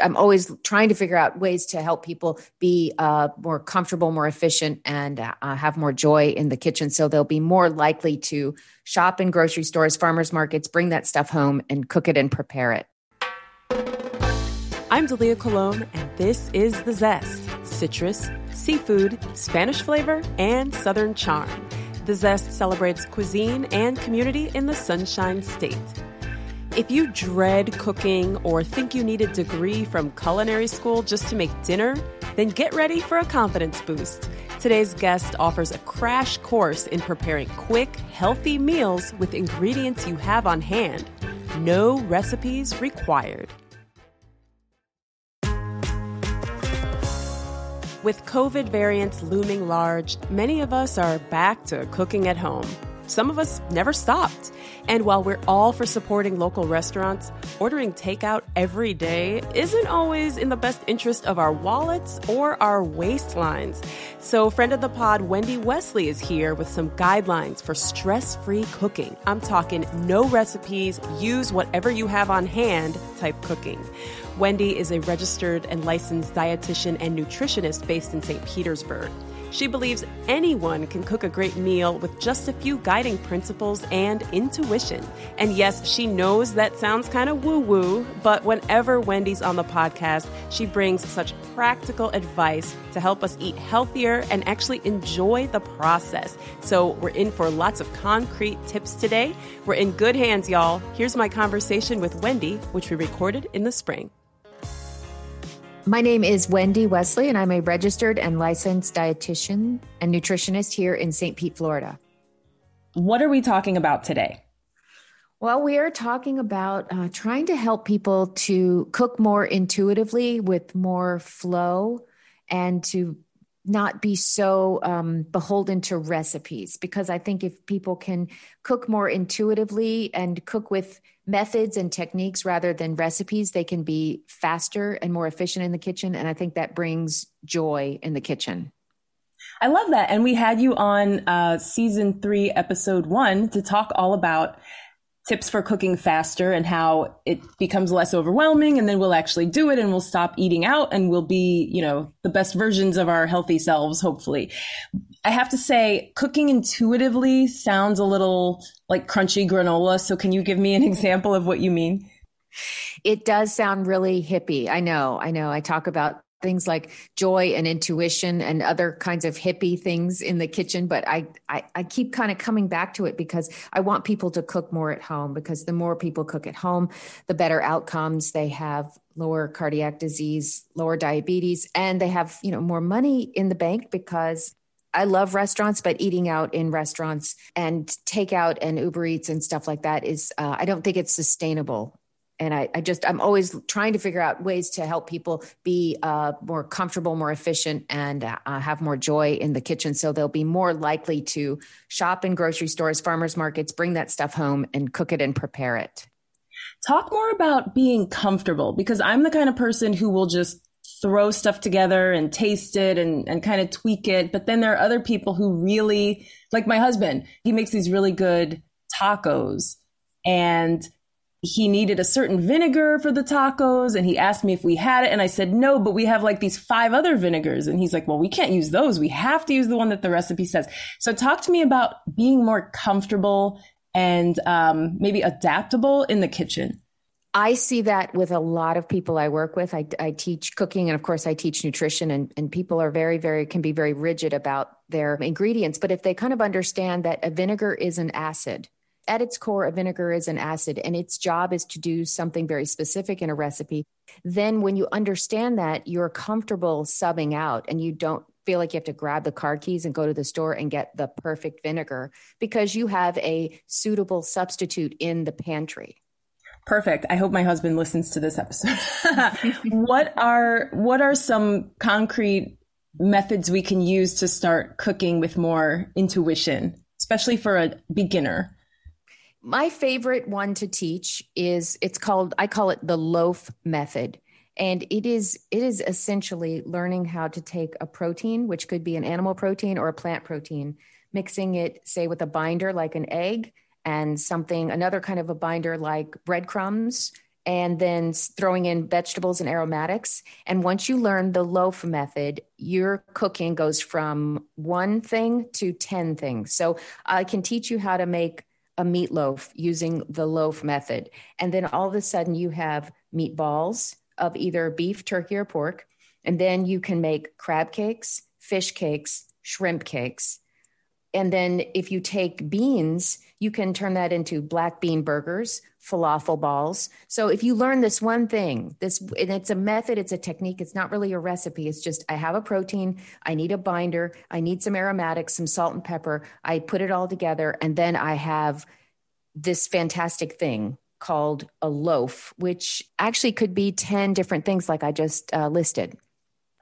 I'm always trying to figure out ways to help people be uh, more comfortable, more efficient, and uh, have more joy in the kitchen. So they'll be more likely to shop in grocery stores, farmers markets, bring that stuff home and cook it and prepare it. I'm Dalia Colon, and this is The Zest citrus, seafood, Spanish flavor, and Southern charm. The Zest celebrates cuisine and community in the Sunshine State. If you dread cooking or think you need a degree from culinary school just to make dinner, then get ready for a confidence boost. Today's guest offers a crash course in preparing quick, healthy meals with ingredients you have on hand. No recipes required. With COVID variants looming large, many of us are back to cooking at home. Some of us never stopped. And while we're all for supporting local restaurants, ordering takeout every day isn't always in the best interest of our wallets or our waistlines. So, friend of the pod, Wendy Wesley is here with some guidelines for stress free cooking. I'm talking no recipes, use whatever you have on hand type cooking. Wendy is a registered and licensed dietitian and nutritionist based in St. Petersburg. She believes anyone can cook a great meal with just a few guiding principles and intuition. And yes, she knows that sounds kind of woo woo, but whenever Wendy's on the podcast, she brings such practical advice to help us eat healthier and actually enjoy the process. So we're in for lots of concrete tips today. We're in good hands, y'all. Here's my conversation with Wendy, which we recorded in the spring. My name is Wendy Wesley, and I'm a registered and licensed dietitian and nutritionist here in St. Pete, Florida. What are we talking about today? Well, we are talking about uh, trying to help people to cook more intuitively with more flow and to not be so um, beholden to recipes because I think if people can cook more intuitively and cook with methods and techniques rather than recipes, they can be faster and more efficient in the kitchen. And I think that brings joy in the kitchen. I love that. And we had you on uh, season three, episode one, to talk all about tips for cooking faster and how it becomes less overwhelming and then we'll actually do it and we'll stop eating out and we'll be you know the best versions of our healthy selves hopefully i have to say cooking intuitively sounds a little like crunchy granola. So can you give me an example of what you mean? It does sound really hippie. I know i know. I talk about things like joy and intuition and other kinds of hippie things in the kitchen but I, I i, keep kind of coming back to it because i want people to cook more at home because the more people cook at home the better outcomes. They have lower cardiac disease lower diabetes and they have you know more money in the bank because I love restaurants, but eating out in restaurants and takeout and Uber Eats and stuff like that is, uh, I don't think it's sustainable. And I, I, just i'm always trying to figure out ways to help people be uh, more comfortable more efficient and uh, have more joy in the kitchen. So they'll be more likely to shop in grocery stores farmers markets bring that stuff home and cook it and prepare it. Talk more about being comfortable because i'm the kind of person who will just throw stuff together and taste it and, and kind of tweak it. But then there are other people who really like my husband he makes these really good tacos. And he needed a certain vinegar for the tacos and he asked me if we had it. And I said no but we have like these five other vinegars. And he's like well we can't use those. We have to use the one that the recipe says. So talk to me about being more comfortable and um, maybe adaptable in the kitchen I see that with a lot of people I work with. I, I teach cooking and, of course, I teach nutrition, and, and people are very, very, can be very rigid about their ingredients. But if they kind of understand that a vinegar is an acid, at its core, a vinegar is an acid and its job is to do something very specific in a recipe. Then, when you understand that, you're comfortable subbing out and you don't feel like you have to grab the car keys and go to the store and get the perfect vinegar because you have a suitable substitute in the pantry. Perfect. I hope my husband listens to this episode. what are what are some concrete methods we can use to start cooking with more intuition, especially for a beginner? My favorite one to teach is it's called I call it the loaf method. And it is it is essentially learning how to take a protein, which could be an animal protein or a plant protein, mixing it say with a binder like an egg and something, another kind of a binder like breadcrumbs, and then throwing in vegetables and aromatics. And once you learn the loaf method, your cooking goes from one thing to 10 things. So I can teach you how to make a meatloaf using the loaf method. And then all of a sudden you have meatballs of either beef, turkey, or pork. And then you can make crab cakes, fish cakes, shrimp cakes. And then if you take beans, you can turn that into black bean burgers, falafel balls. So if you learn this one thing, this and it's a method, it's a technique, it's not really a recipe. It's just I have a protein, I need a binder, I need some aromatics, some salt and pepper. I put it all together and then I have this fantastic thing called a loaf, which actually could be 10 different things like I just uh, listed.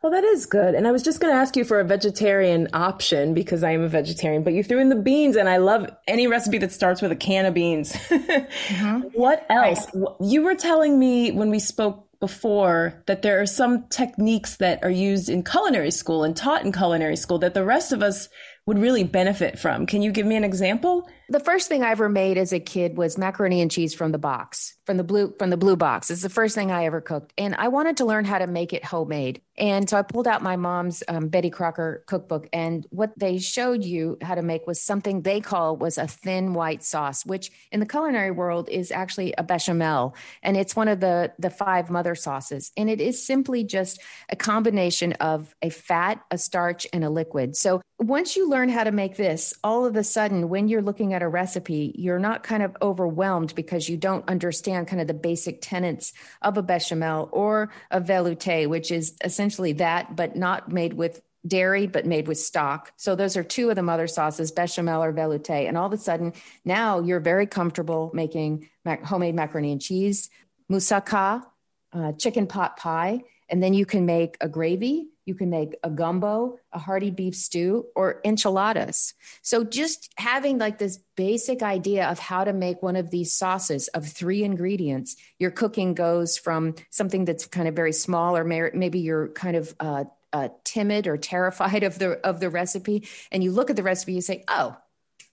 Well, that is good. And I was just going to ask you for a vegetarian option because I am a vegetarian, but you threw in the beans, and I love any recipe that starts with a can of beans. mm-hmm. What else? Right. You were telling me when we spoke before that there are some techniques that are used in culinary school and taught in culinary school that the rest of us would really benefit from. Can you give me an example? The first thing I ever made as a kid was macaroni and cheese from the box, from the blue from the blue box. It's the first thing I ever cooked, and I wanted to learn how to make it homemade. And so I pulled out my mom's um, Betty Crocker cookbook, and what they showed you how to make was something they call was a thin white sauce, which in the culinary world is actually a bechamel, and it's one of the the five mother sauces, and it is simply just a combination of a fat, a starch, and a liquid. So once you learn how to make this, all of a sudden, when you're looking at a recipe, you're not kind of overwhelmed because you don't understand kind of the basic tenets of a bechamel or a velouté, which is essentially that, but not made with dairy, but made with stock. So those are two of the mother sauces, bechamel or velouté. And all of a sudden, now you're very comfortable making mac- homemade macaroni and cheese, moussaka, uh, chicken pot pie, and then you can make a gravy you can make a gumbo, a hearty beef stew, or enchiladas. So just having like this basic idea of how to make one of these sauces of three ingredients, your cooking goes from something that's kind of very small, or maybe you're kind of uh, uh, timid or terrified of the of the recipe, and you look at the recipe, you say, "Oh,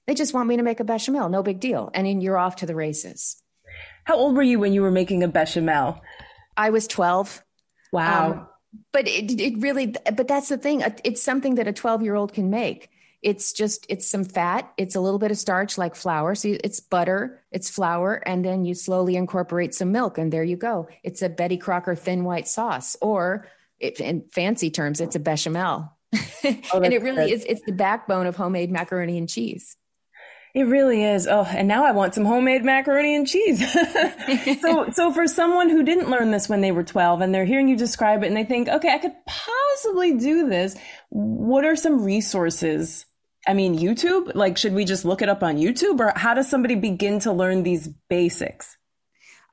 they just want me to make a bechamel, no big deal," and then you're off to the races. How old were you when you were making a bechamel? I was twelve. Wow. Um, but it, it really but that's the thing. It's something that a 12 year old can make. It's just it's some fat. It's a little bit of starch like flour. So it's butter it's flour and then you slowly incorporate some milk and there you go. It's a betty crocker thin white sauce or it, in fancy terms it's a bechamel. Oh, and it really is it's the backbone of homemade macaroni and cheese it really is. Oh, and now I want some homemade macaroni and cheese. so, so for someone who didn't learn this when they were 12 and they're hearing you describe it and they think, okay, I could possibly do this. What are some resources? I mean, YouTube, like, should we just look it up on YouTube or how does somebody begin to learn these basics?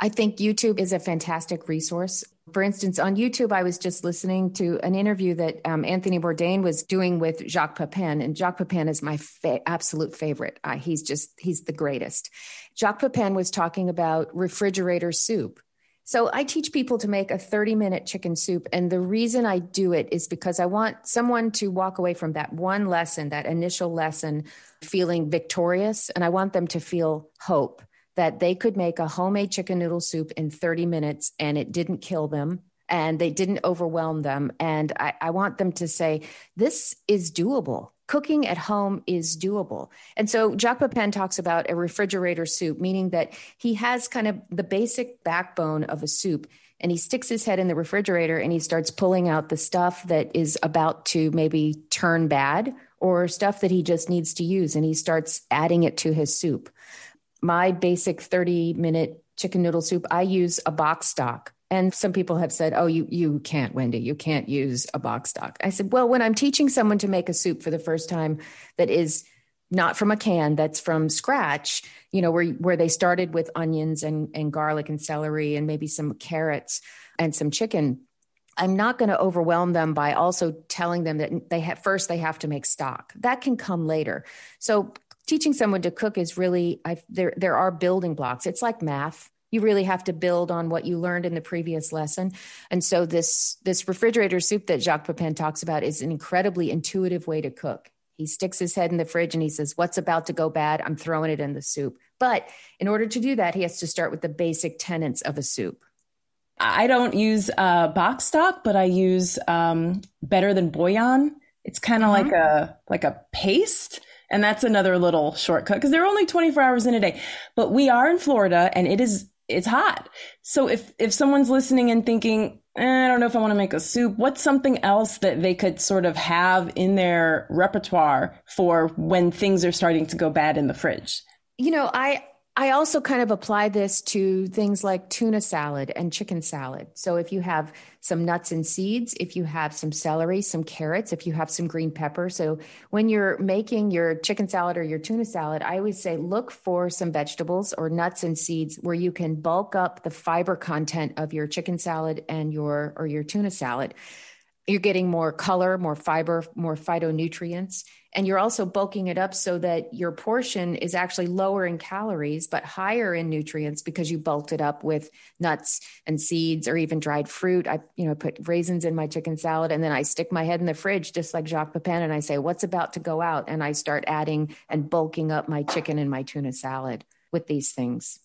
I think YouTube is a fantastic resource. For instance, on YouTube, I was just listening to an interview that um, Anthony Bourdain was doing with Jacques Pepin, and Jacques Pepin is my fa- absolute favorite. Uh, he's just he's the greatest. Jacques Pepin was talking about refrigerator soup. So I teach people to make a 30 minute chicken soup. And the reason I do it is because I want someone to walk away from that one lesson, that initial lesson, feeling victorious. And I want them to feel hope that they could make a homemade chicken noodle soup in 30 minutes and it didn't kill them and they didn't overwhelm them. And I, I, want them to say, this is doable. Cooking at home is doable. And so Jacques Pepin talks about a refrigerator soup, meaning that he has kind of the basic backbone of a soup and he sticks his head in the refrigerator and he starts pulling out the stuff that is about to maybe turn bad or stuff that he just needs to use and he starts adding it to his soup my basic 30 minute chicken noodle soup, I use a box stock. And some people have said, "Oh, you you can't, Wendy. You can't use a box stock." I said, "Well, when I'm teaching someone to make a soup for the first time that is not from a can that's from scratch you know where where they started with onions and and garlic and celery and maybe some carrots and some chicken i'm not going to overwhelm them by also telling them that they have first they have to make stock that can come later so teaching someone to cook is really I, there there are building blocks it's like math you really have to build on what you learned in the previous lesson and so this this refrigerator soup that jacques pepin talks about is an incredibly intuitive way to cook he sticks his head in the fridge and he says, What's about to go bad? I'm throwing it in the soup. But in order to do that, he has to start with the basic tenets of a soup. I don't use uh, box stock, but I use um, better than bouillon. It's kind of mm-hmm. like a like a paste, and that's another little shortcut because they're only 24 hours in a day. But we are in Florida, and it is it's hot. So if if someone's listening and thinking, eh, I don't know if I want to make a soup. What's something else that they could sort of have in their repertoire for when things are starting to go bad in the fridge? You know, I I also kind of apply this to things like tuna salad and chicken salad. So if you have some nuts and seeds, if you have some celery, some carrots, if you have some green pepper. So when you're making your chicken salad or your tuna salad, I always say look for some vegetables or nuts and seeds where you can bulk up the fiber content of your chicken salad and your or your tuna salad you're getting more color, more fiber, more phytonutrients. And you're also bulking it up so that your portion is actually lower in calories, but higher in nutrients because you bulked it up with nuts and seeds or even dried fruit. I, you know, put raisins in my chicken salad and then I stick my head in the fridge, just like Jacques Pepin, and I say, what's about to go out? And I start adding and bulking up my chicken and my tuna salad with these things.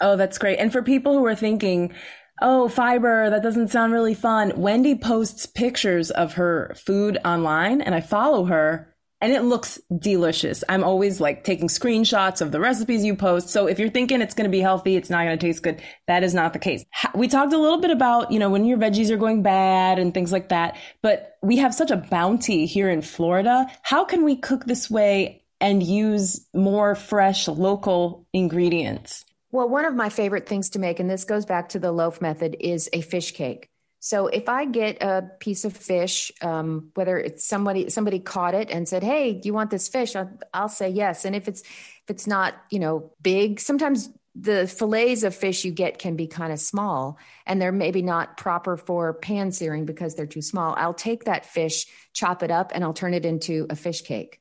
Oh, that's great. And for people who are thinking, oh, fiber, that doesn't sound really fun. Wendy posts pictures of her food online and I follow her and it looks delicious. I'm always like taking screenshots of the recipes you post. So if you're thinking it's going to be healthy, it's not going to taste good, that is not the case. We talked a little bit about, you know, when your veggies are going bad and things like that, but we have such a bounty here in Florida. How can we cook this way and use more fresh local ingredients? Well, one of my favorite things to make, and this goes back to the loaf method, is a fish cake. So if I get a piece of fish, um, whether it's somebody somebody caught it and said, "Hey, do you want this fish?" I'll, I'll say yes. And if it's if it's not you know big, sometimes the fillets of fish you get can be kind of small and they're maybe not proper for pan searing because they're too small. I'll take that fish, chop it up, and I'll turn it into a fish cake.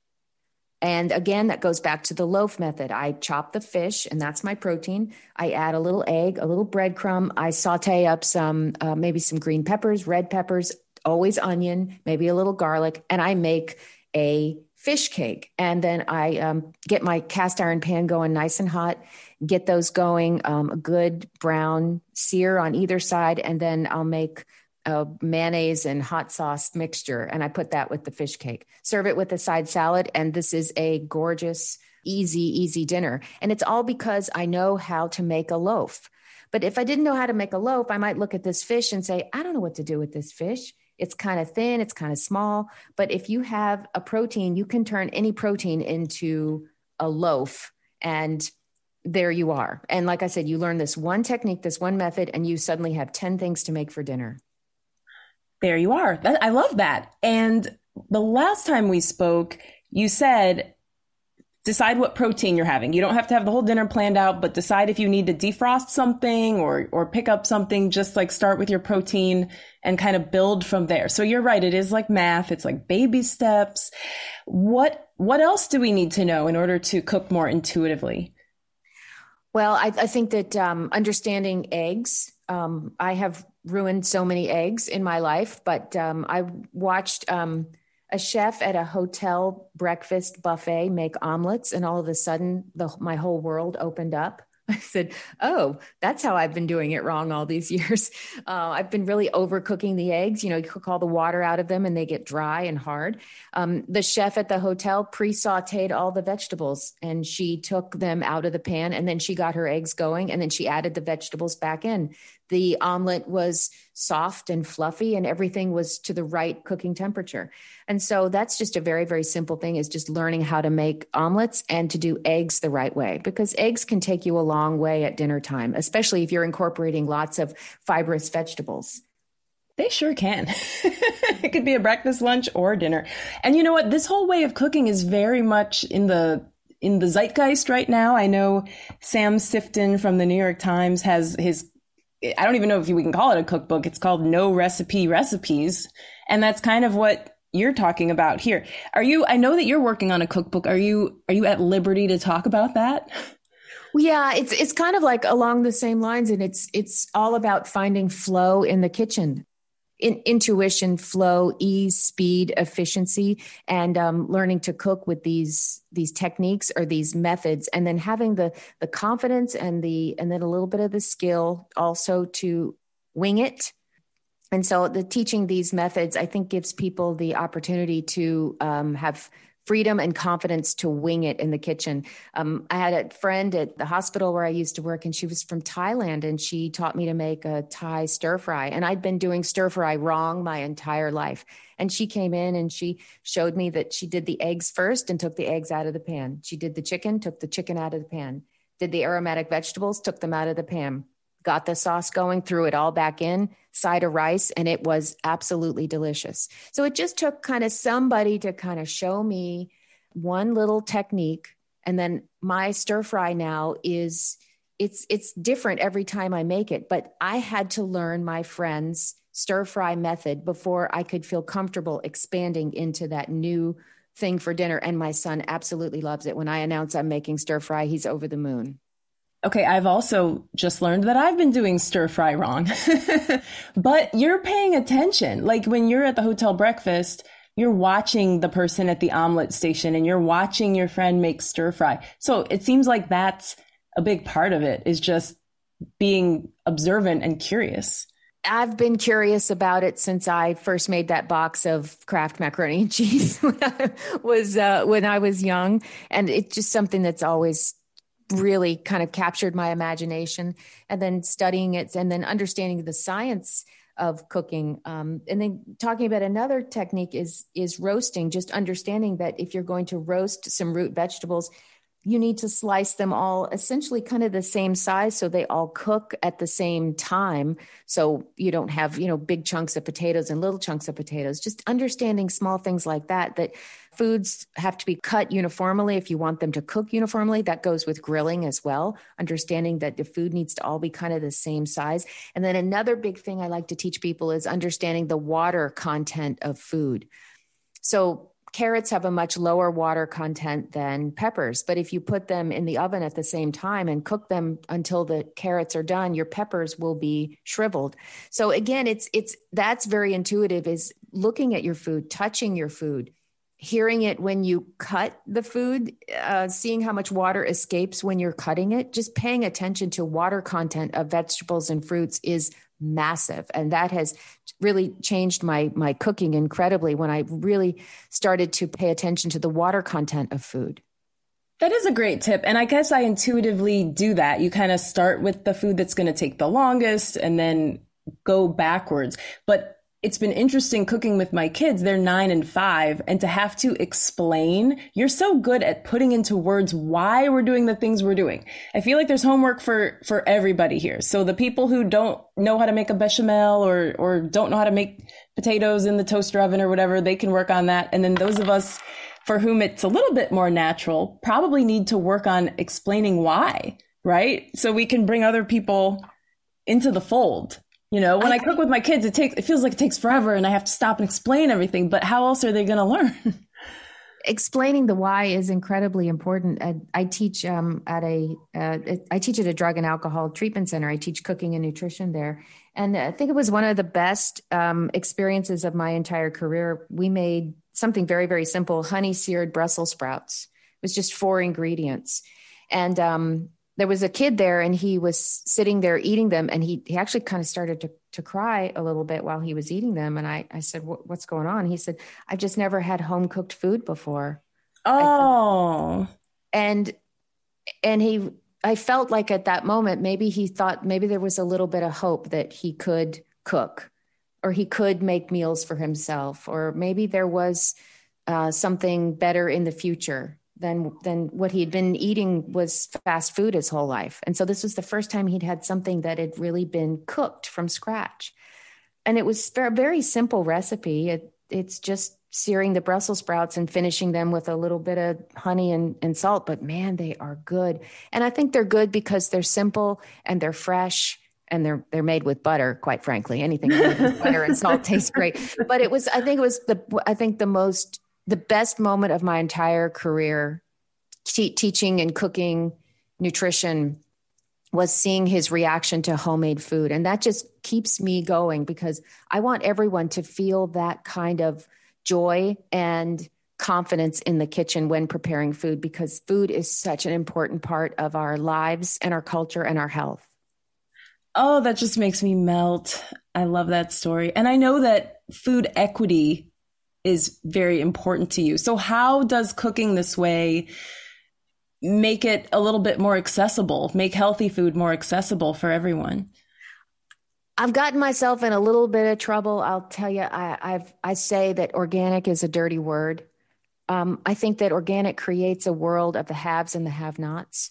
And again, that goes back to the loaf method. I chop the fish, and that's my protein. I add a little egg, a little breadcrumb. I saute up some, uh, maybe some green peppers, red peppers, always onion, maybe a little garlic, and I make a fish cake. And then I um, get my cast iron pan going nice and hot, get those going, um, a good brown sear on either side, and then I'll make a mayonnaise and hot sauce mixture, and I put that with the fish cake. Serve it with a side salad, and this is a gorgeous, easy, easy dinner. And it's all because I know how to make a loaf. But if I didn't know how to make a loaf, I might look at this fish and say, I don't know what to do with this fish. It's kind of thin, it's kind of small. But if you have a protein, you can turn any protein into a loaf. And there you are. And like I said, you learn this one technique, this one method, and you suddenly have 10 things to make for dinner there you are. That, I love that. And the last time we spoke, you said decide what protein you're having. You don't have to have the whole dinner planned out, but decide if you need to defrost something or or pick up something. Just like start with your protein and kind of build from there. So you're right. It is like math. It's like baby steps. What what else do we need to know in order to cook more intuitively? Well, I, I think that um, understanding eggs. Um, I have ruined so many eggs in my life, but um, I watched um, a chef at a hotel breakfast buffet make omelets, and all of a sudden, the, my whole world opened up. I said, Oh, that's how I've been doing it wrong all these years. Uh, I've been really overcooking the eggs. You know, you cook all the water out of them and they get dry and hard. Um, the chef at the hotel pre sauteed all the vegetables and she took them out of the pan and then she got her eggs going and then she added the vegetables back in. The omelet was soft and fluffy and everything was to the right cooking temperature. And so that's just a very, very simple thing is just learning how to make omelets and to do eggs the right way because eggs can take you a long way at dinner time, especially if you're incorporating lots of fibrous vegetables. They sure can. it could be a breakfast, lunch, or dinner. And you know what? This whole way of cooking is very much in the in the zeitgeist right now. I know Sam Sifton from the New York Times has his I don't even know if we can call it a cookbook. It's called No Recipe Recipes. And that's kind of what you're talking about here. Are you I know that you're working on a cookbook. Are you are you at liberty to talk about that? Yeah, it's it's kind of like along the same lines and it's it's all about finding flow in the kitchen in, intuition, flow, ease, speed, efficiency, and um, learning to cook with these these techniques or these methods, and then having the the confidence and the and then a little bit of the skill also to wing it. And so, the teaching these methods, I think, gives people the opportunity to um, have freedom and confidence to wing it in the kitchen. Um, I had a friend at the hospital where I used to work, and she was from Thailand, and she taught me to make a Thai stir fry. And I'd been doing stir fry wrong my entire life. And she came in and she showed me that she did the eggs first and took the eggs out of the pan. She did the chicken, took the chicken out of the pan. Did the aromatic vegetables, took them out of the pan got the sauce going, threw it all back in, side of rice, and it was absolutely delicious. So it just took kind of somebody to kind of show me one little technique. And then my stir fry now is it's it's different every time I make it, but I had to learn my friend's stir fry method before I could feel comfortable expanding into that new thing for dinner. And my son absolutely loves it. When I announce I'm making stir fry, he's over the moon. Okay, I've also just learned that I've been doing stir fry wrong. but you're paying attention. Like when you're at the hotel breakfast, you're watching the person at the omelet station and you're watching your friend make stir fry. So it seems like that's a big part of it is just being observant and curious. I've been curious about it since I first made that box of Kraft macaroni and cheese when I was uh, when I was young, and it's just something that's always really kind of captured my imagination and then studying it and then understanding the science of cooking. Um, and then talking about another technique is is roasting just understanding that if you're going to roast some root vegetables you need to slice them all essentially kind of the same size so they all cook at the same time. So you don't have you know big chunks of potatoes and little chunks of potatoes. Just understanding small things like that that foods have to be cut uniformly. If you want them to cook uniformly that goes with grilling as well understanding that the food needs to all be kind of the same size. And then another big thing i like to teach people is understanding the water content of food. So carrots have a much lower water content than peppers but if you put them in the oven at the same time and cook them until the carrots are done your peppers will be shriveled. So again it's it's that's very intuitive is looking at your food touching your food hearing it when you cut the food uh, seeing how much water escapes when you're cutting it just paying attention to water content of vegetables and fruits is massive. And that has really changed my my cooking incredibly when i really started to pay attention to the water content of food. That is a great tip. And i guess i intuitively do that. You kind of start with the food that's going to take the longest and then go backwards. But it's been interesting cooking with my kids. They're nine and five. And to have to explain, you're so good at putting into words why we're doing the things we're doing. I feel like there's homework for, for everybody here. So the people who don't know how to make a bechamel or, or don't know how to make potatoes in the toaster oven or whatever, they can work on that. And then those of us for whom it's a little bit more natural probably need to work on explaining why, right? So we can bring other people into the fold. You know, when I, I cook with my kids, it takes it feels like it takes forever, and I have to stop and explain everything. But how else are they going to learn? Explaining the why is incredibly important. I, I teach um, at a uh, I teach at a drug and alcohol treatment center. I teach cooking and nutrition there, and I think it was one of the best um, experiences of my entire career. We made something very very simple: honey seared Brussels sprouts. It was just four ingredients, and um, there was a kid there and he was sitting there eating them and he, he actually kind of started to, to cry a little bit while he was eating them. And i, I said what's going on? He said i've just never had home cooked food before. Oh. And and he i felt like at that moment maybe he thought maybe there was a little bit of hope that he could cook or he could make meals for himself or maybe there was uh, something better in the future than than what he had been eating was fast food his whole life and so this was the first time he'd had something that had really been cooked from scratch and it was a very simple recipe. It, it's just searing the Brussels sprouts and finishing them with a little bit of honey and, and salt. But man, they are good. And I think they're good because they're simple and they're fresh and they're they're made with butter. Quite frankly, anything with butter and salt tastes great. But it was I think it was the I think the most the best moment of my entire career te- teaching and cooking nutrition was seeing his reaction to homemade food. And that just keeps me going because I want everyone to feel that kind of joy and confidence in the kitchen when preparing food because food is such an important part of our lives and our culture and our health. Oh, that just makes me melt. I love that story. And I know that food equity is very important to you. So, how does cooking this way make it a little bit more accessible, make healthy food more accessible for everyone? I've gotten myself in a little bit of trouble. I'll tell you, I, I've I say that organic is a dirty word. Um, I think that organic creates a world of the haves and the have-nots.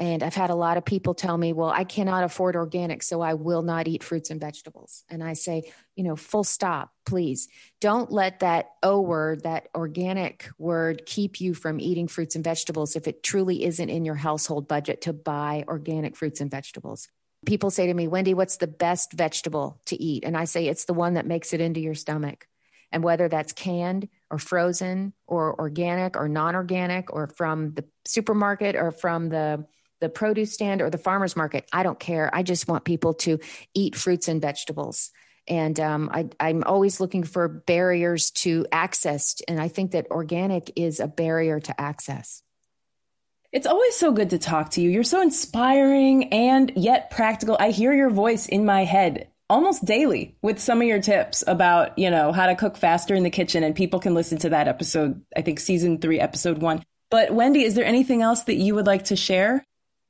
And I've had a lot of people tell me, well, I cannot afford organic, so I will not eat fruits and vegetables. And I say, you know, full stop, please. Don't let that O word, that organic word, keep you from eating fruits and vegetables if it truly isn't in your household budget to buy organic fruits and vegetables. People say to me, Wendy, what's the best vegetable to eat? And I say, it's the one that makes it into your stomach. And whether that's canned or frozen or organic or non organic or from the supermarket or from the the produce stand or the farmer's market. I don't care. I just want people to eat fruits and vegetables. And um, I, I'm always looking for barriers to access. And I think that organic is a barrier to access. It's always so good to talk to you. You're so inspiring and yet practical. I hear your voice in my head almost daily with some of your tips about, you know, how to cook faster in the kitchen. And people can listen to that episode, I think season three, episode one. But Wendy, is there anything else that you would like to share?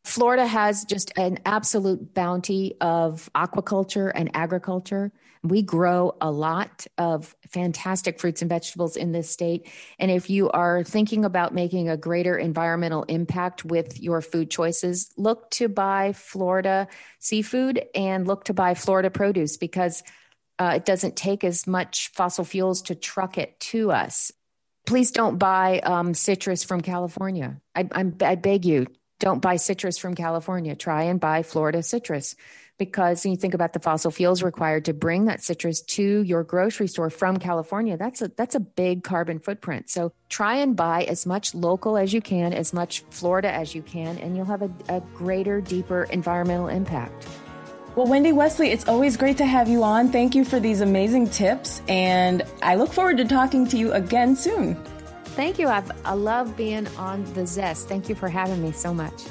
Florida has just an absolute bounty of aquaculture and agriculture. We grow a lot of fantastic fruits and vegetables in this state. And if you are thinking about making a greater environmental impact with your food choices, look to buy Florida seafood and look to buy Florida produce because uh, it doesn't take as much fossil fuels to truck it to us. Please don't buy um, citrus from California. I, I'm, I beg you, don't buy citrus from California. Try and buy Florida citrus because you think about the fossil fuels required to bring that citrus to your grocery store from California. That's a that's a big carbon footprint. So try and buy as much local as you can, as much Florida as you can, and you'll have a, a greater, deeper environmental impact. Well, Wendy Wesley, it's always great to have you on. Thank you for these amazing tips, and I look forward to talking to you again soon. Thank you. I've, I love being on The Zest. Thank you for having me so much.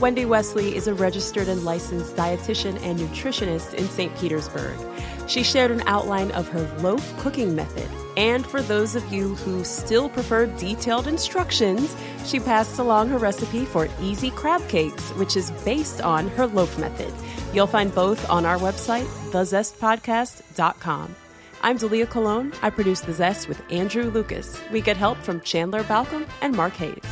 Wendy Wesley is a registered and licensed dietitian and nutritionist in St. Petersburg. She shared an outline of her loaf cooking method. And for those of you who still prefer detailed instructions, she passed along her recipe for easy crab cakes, which is based on her loaf method. You'll find both on our website, thezestpodcast.com. I'm Dalia Colon. I produce The Zest with Andrew Lucas. We get help from Chandler Balcom and Mark Hayes.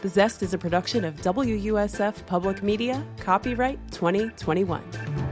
The Zest is a production of WUSF Public Media, copyright 2021.